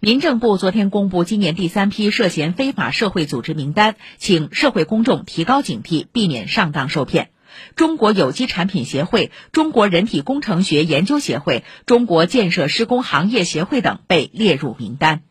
民政部昨天公布今年第三批涉嫌非法社会组织名单请社会公众提高警惕避免上当受骗。中国有机产品协会中国人体工程学研究协会中国建设施工行业协会等被列入名单。